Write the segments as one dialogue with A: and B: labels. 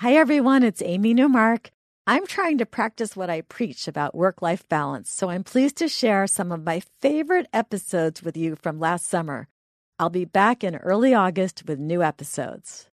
A: Hi, everyone. It's Amy Newmark. I'm trying to practice what I preach about work life balance, so I'm pleased to share some of my favorite episodes with you from last summer. I'll be back in early August with new episodes.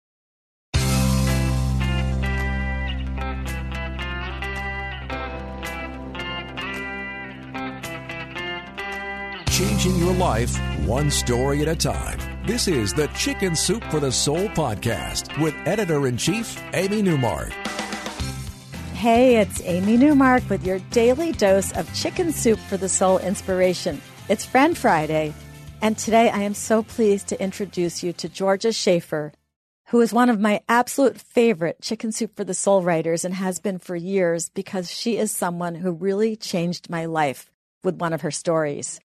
B: Changing your life one story at a time. This is the Chicken Soup for the Soul podcast with editor in chief, Amy Newmark.
A: Hey, it's Amy Newmark with your daily dose of Chicken Soup for the Soul inspiration. It's Friend Friday, and today I am so pleased to introduce you to Georgia Shaffer, who is one of my absolute favorite Chicken Soup for the Soul writers and has been for years because she is someone who really changed my life with one of her stories.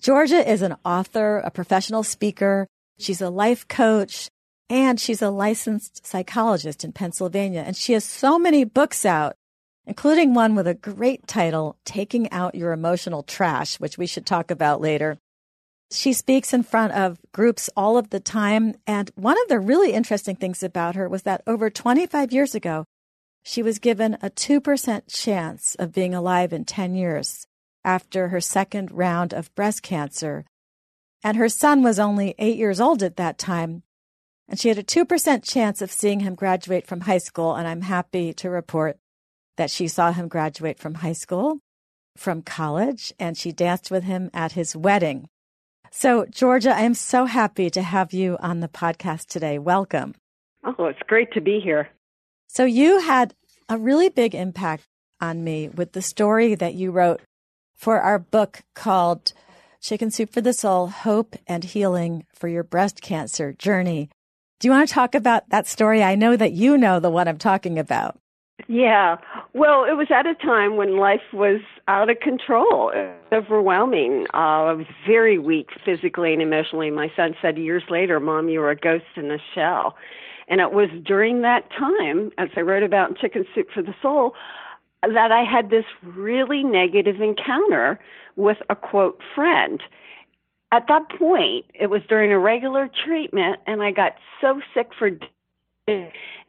A: Georgia is an author, a professional speaker. She's a life coach and she's a licensed psychologist in Pennsylvania. And she has so many books out, including one with a great title, Taking Out Your Emotional Trash, which we should talk about later. She speaks in front of groups all of the time. And one of the really interesting things about her was that over 25 years ago, she was given a 2% chance of being alive in 10 years after her second round of breast cancer. And her son was only eight years old at that time. And she had a 2% chance of seeing him graduate from high school. And I'm happy to report that she saw him graduate from high school, from college, and she danced with him at his wedding. So, Georgia, I am so happy to have you on the podcast today. Welcome.
C: Oh, it's great to be here.
A: So, you had a really big impact on me with the story that you wrote for our book called Chicken Soup for the Soul Hope and Healing for Your Breast Cancer Journey. Do you want to talk about that story? I know that you know the one I'm talking about.
C: Yeah. Well, it was at a time when life was out of control, overwhelming. Uh, I was very weak physically and emotionally. My son said years later, Mom, you were a ghost in a shell. And it was during that time, as I wrote about in Chicken Soup for the Soul, that I had this really negative encounter with a quote friend. At that point, it was during a regular treatment, and I got so sick for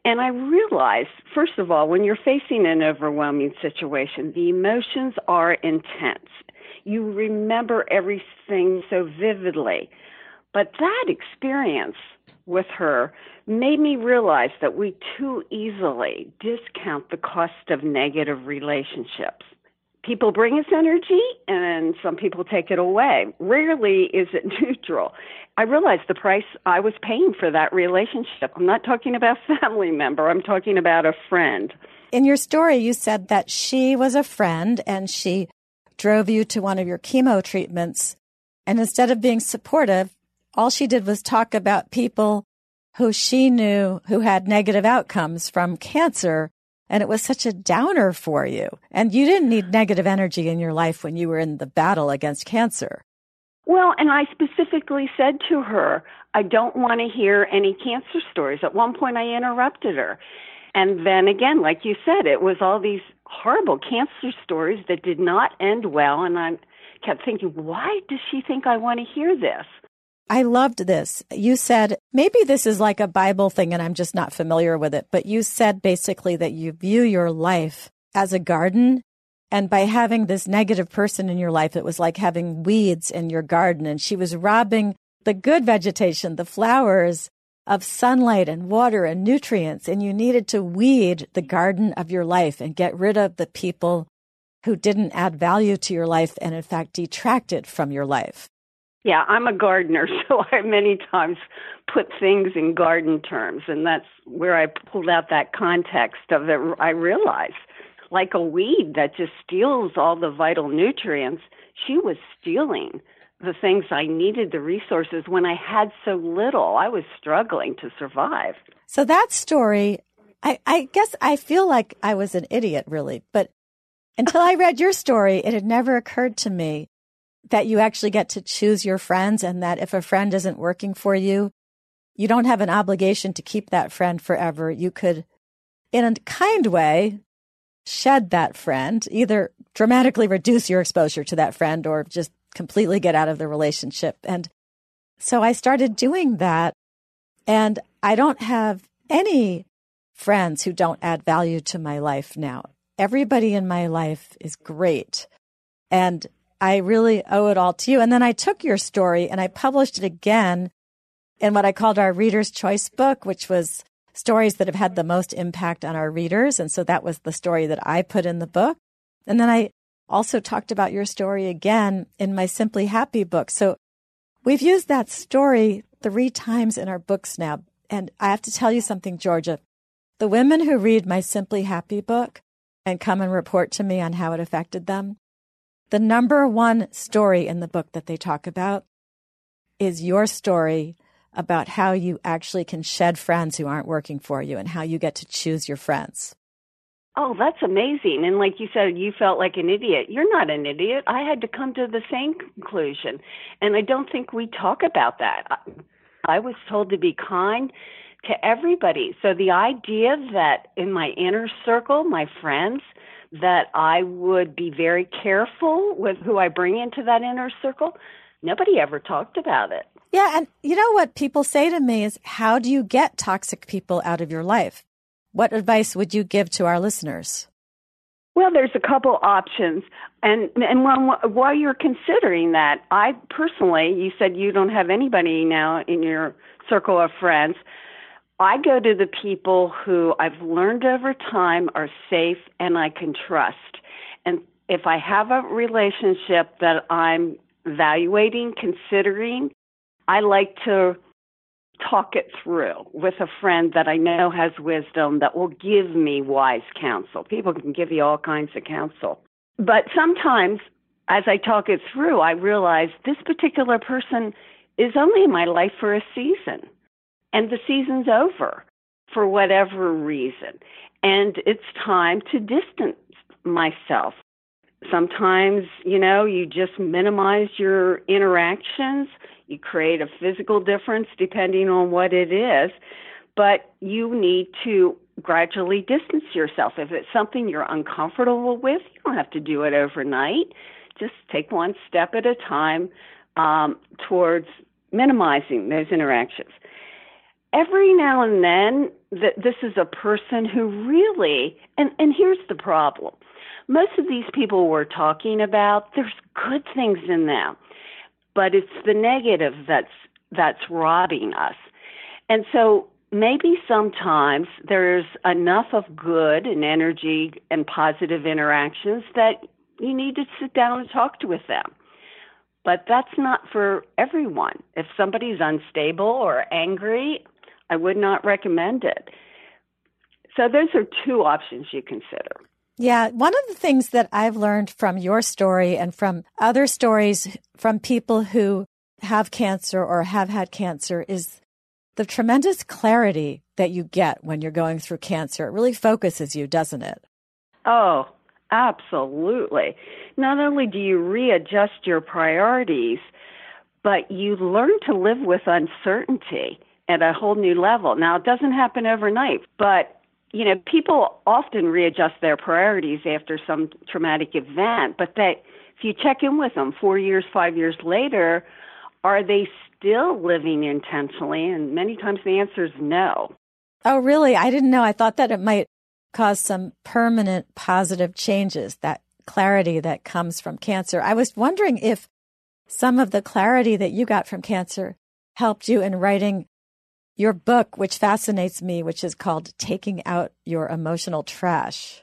C: and I realized, first of all, when you're facing an overwhelming situation, the emotions are intense. You remember everything so vividly. But that experience with her made me realize that we too easily discount the cost of negative relationships. People bring us energy and some people take it away. Rarely is it neutral. I realized the price I was paying for that relationship. I'm not talking about family member, I'm talking about a friend.
A: In your story, you said that she was a friend and she drove you to one of your chemo treatments. And instead of being supportive, all she did was talk about people who she knew who had negative outcomes from cancer. And it was such a downer for you. And you didn't need negative energy in your life when you were in the battle against cancer.
C: Well, and I specifically said to her, I don't want to hear any cancer stories. At one point, I interrupted her. And then again, like you said, it was all these horrible cancer stories that did not end well. And I kept thinking, why does she think I want to hear this?
A: I loved this. You said, maybe this is like a Bible thing and I'm just not familiar with it, but you said basically that you view your life as a garden. And by having this negative person in your life, it was like having weeds in your garden. And she was robbing the good vegetation, the flowers of sunlight and water and nutrients. And you needed to weed the garden of your life and get rid of the people who didn't add value to your life and in fact detracted from your life.
C: Yeah, I'm a gardener, so I many times put things in garden terms, and that's where I pulled out that context of it. I realized, like a weed that just steals all the vital nutrients, she was stealing the things I needed, the resources when I had so little. I was struggling to survive.
A: So that story, I, I guess I feel like I was an idiot, really, but until I read your story, it had never occurred to me that you actually get to choose your friends and that if a friend isn't working for you, you don't have an obligation to keep that friend forever. You could, in a kind way, shed that friend, either dramatically reduce your exposure to that friend or just completely get out of the relationship. And so I started doing that. And I don't have any friends who don't add value to my life now. Everybody in my life is great. And I really owe it all to you. And then I took your story and I published it again in what I called our Reader's Choice book, which was stories that have had the most impact on our readers. And so that was the story that I put in the book. And then I also talked about your story again in my Simply Happy book. So we've used that story three times in our books now. And I have to tell you something, Georgia. The women who read my Simply Happy book and come and report to me on how it affected them, the number one story in the book that they talk about is your story about how you actually can shed friends who aren't working for you and how you get to choose your friends.
C: Oh, that's amazing. And like you said, you felt like an idiot. You're not an idiot. I had to come to the same conclusion. And I don't think we talk about that. I was told to be kind to everybody. So the idea that in my inner circle, my friends, that I would be very careful with who I bring into that inner circle, nobody ever talked about it.
A: Yeah. And you know what people say to me is, how do you get toxic people out of your life? What advice would you give to our listeners?
C: Well, there's a couple options, and and while, while you're considering that, I personally, you said you don't have anybody now in your circle of friends. I go to the people who I've learned over time are safe and I can trust. And if I have a relationship that I'm evaluating, considering, I like to talk it through with a friend that I know has wisdom that will give me wise counsel. People can give you all kinds of counsel. But sometimes, as I talk it through, I realize this particular person is only in my life for a season, and the season's over for whatever reason. And it's time to distance myself. Sometimes, you know, you just minimize your interactions you create a physical difference depending on what it is, but you need to gradually distance yourself. If it's something you're uncomfortable with, you don't have to do it overnight. Just take one step at a time um, towards minimizing those interactions. Every now and then, th- this is a person who really, and, and here's the problem. Most of these people we're talking about, there's good things in them but it's the negative that's that's robbing us. And so maybe sometimes there's enough of good and energy and positive interactions that you need to sit down and talk to with them. But that's not for everyone. If somebody's unstable or angry, I would not recommend it. So those are two options you consider.
A: Yeah, one of the things that I've learned from your story and from other stories from people who have cancer or have had cancer is the tremendous clarity that you get when you're going through cancer. It really focuses you, doesn't it?
C: Oh, absolutely. Not only do you readjust your priorities, but you learn to live with uncertainty at a whole new level. Now, it doesn't happen overnight, but you know, people often readjust their priorities after some traumatic event, but that if you check in with them four years, five years later, are they still living intentionally? And many times the answer is no.
A: Oh, really? I didn't know. I thought that it might cause some permanent positive changes, that clarity that comes from cancer. I was wondering if some of the clarity that you got from cancer helped you in writing your book, which fascinates me, which is called Taking Out Your Emotional Trash.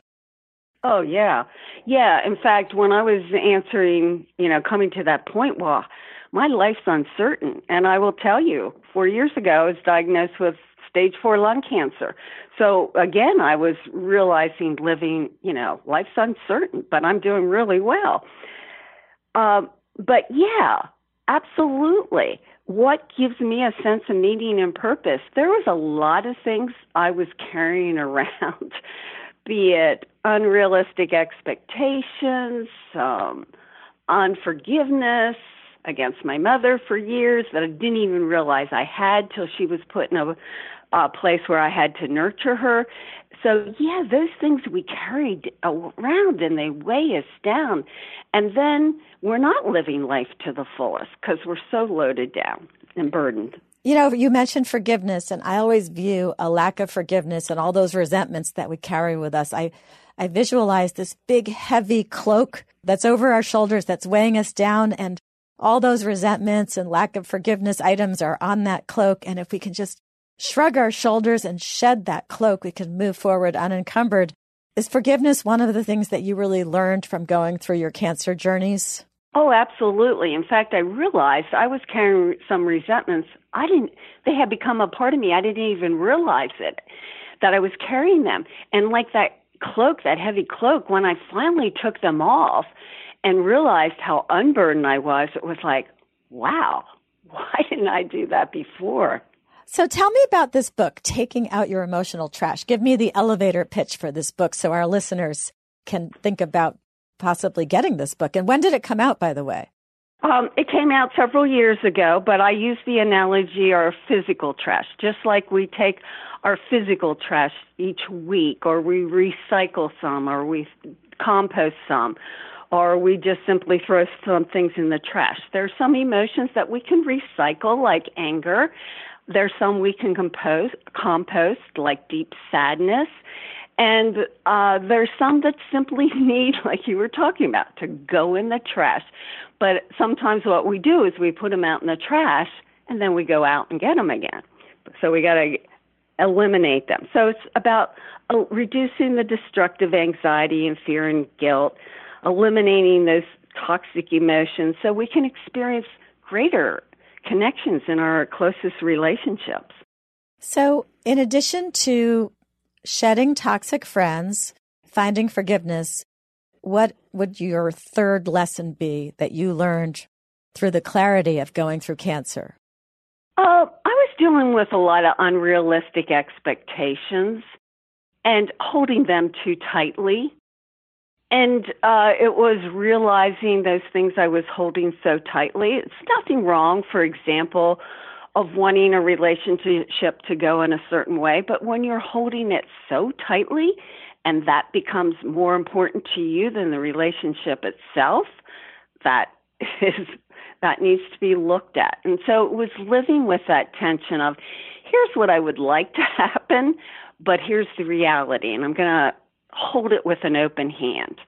C: Oh, yeah. Yeah. In fact, when I was answering, you know, coming to that point, well, my life's uncertain. And I will tell you, four years ago, I was diagnosed with stage four lung cancer. So again, I was realizing living, you know, life's uncertain, but I'm doing really well. Um, but yeah, absolutely what gives me a sense of meaning and purpose? There was a lot of things I was carrying around, be it unrealistic expectations, um, unforgiveness against my mother for years that I didn't even realize I had till she was put in a, a place where I had to nurture her. So, yeah, those things we carried around and they weigh us down. And then we're not living life to the fullest because we're so loaded down and burdened.
A: You know, you mentioned forgiveness, and I always view a lack of forgiveness and all those resentments that we carry with us. I, I visualize this big, heavy cloak that's over our shoulders, that's weighing us down, and all those resentments and lack of forgiveness items are on that cloak. And if we can just shrug our shoulders and shed that cloak, we can move forward unencumbered. Is forgiveness one of the things that you really learned from going through your cancer journeys?
C: Oh, absolutely. In fact, I realized I was carrying some resentments. I didn't, they had become a part of me. I didn't even realize it, that I was carrying them. And like that cloak, that heavy cloak, when I finally took them off and realized how unburdened I was, it was like, wow, why didn't I do that before?
A: So tell me about this book, Taking Out Your Emotional Trash. Give me the elevator pitch for this book so our listeners can think about possibly getting this book. And when did it come out, by the way?
C: Um, it came out several years ago, but I use the analogy of physical trash, just like we take our physical trash each week, or we recycle some, or we compost some, or we just simply throw some things in the trash. There are some emotions that we can recycle, like anger. There's some we can compose, compost, like deep sadness. And uh, there's some that simply need, like you were talking about, to go in the trash. But sometimes what we do is we put them out in the trash and then we go out and get them again. So we got to eliminate them. So it's about uh, reducing the destructive anxiety and fear and guilt, eliminating those toxic emotions so we can experience greater connections in our closest relationships.
A: So, in addition to shedding toxic friends, finding forgiveness, what would your third lesson be that you learned through the clarity of going through cancer?
C: Uh, I was dealing with a lot of unrealistic expectations and holding them too tightly. And uh, it was realizing those things I was holding so tightly. It's nothing wrong, for example, of wanting a relationship to go in a certain way, but when you're holding it so tightly and that becomes more important to you than the relationship itself, that is that needs to be looked at. And so it was living with that tension of here's what I would like to happen, but here's the reality and I'm going to hold it with an open hand.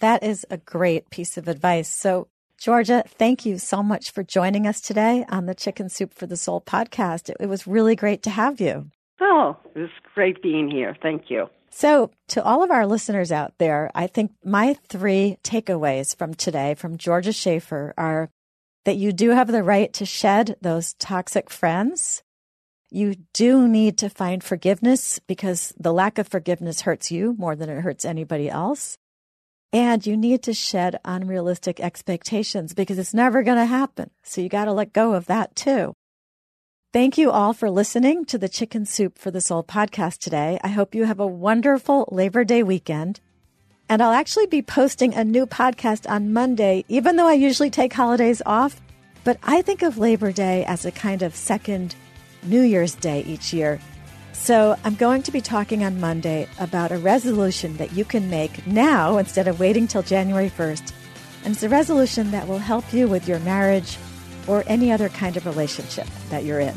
A: That is a great piece of advice. So Georgia, thank you so much for joining us today on the Chicken Soup for the Soul podcast. It, was really great to have you.
C: Oh, it was great being here. Thank you.
A: So, to all of our listeners out there, I think my three takeaways from today from Georgia Shaffer are that you do have the right to shed those toxic friends. You do need to find forgiveness because the lack of forgiveness hurts you more than it hurts anybody else. And you need to shed unrealistic expectations because it's never going to happen. So you got to let go of that too. Thank you all for listening to the Chicken Soup for the Soul podcast today. I hope you have a wonderful Labor Day weekend. And I'll actually be posting a new podcast on Monday, even though I usually take holidays off. But I think of Labor Day as a kind of second New Year's Day each year. So, I'm going to be talking on Monday about a resolution that you can make now instead of waiting till January 1st. And it's a resolution that will help you with your marriage or any other kind of relationship that you're in.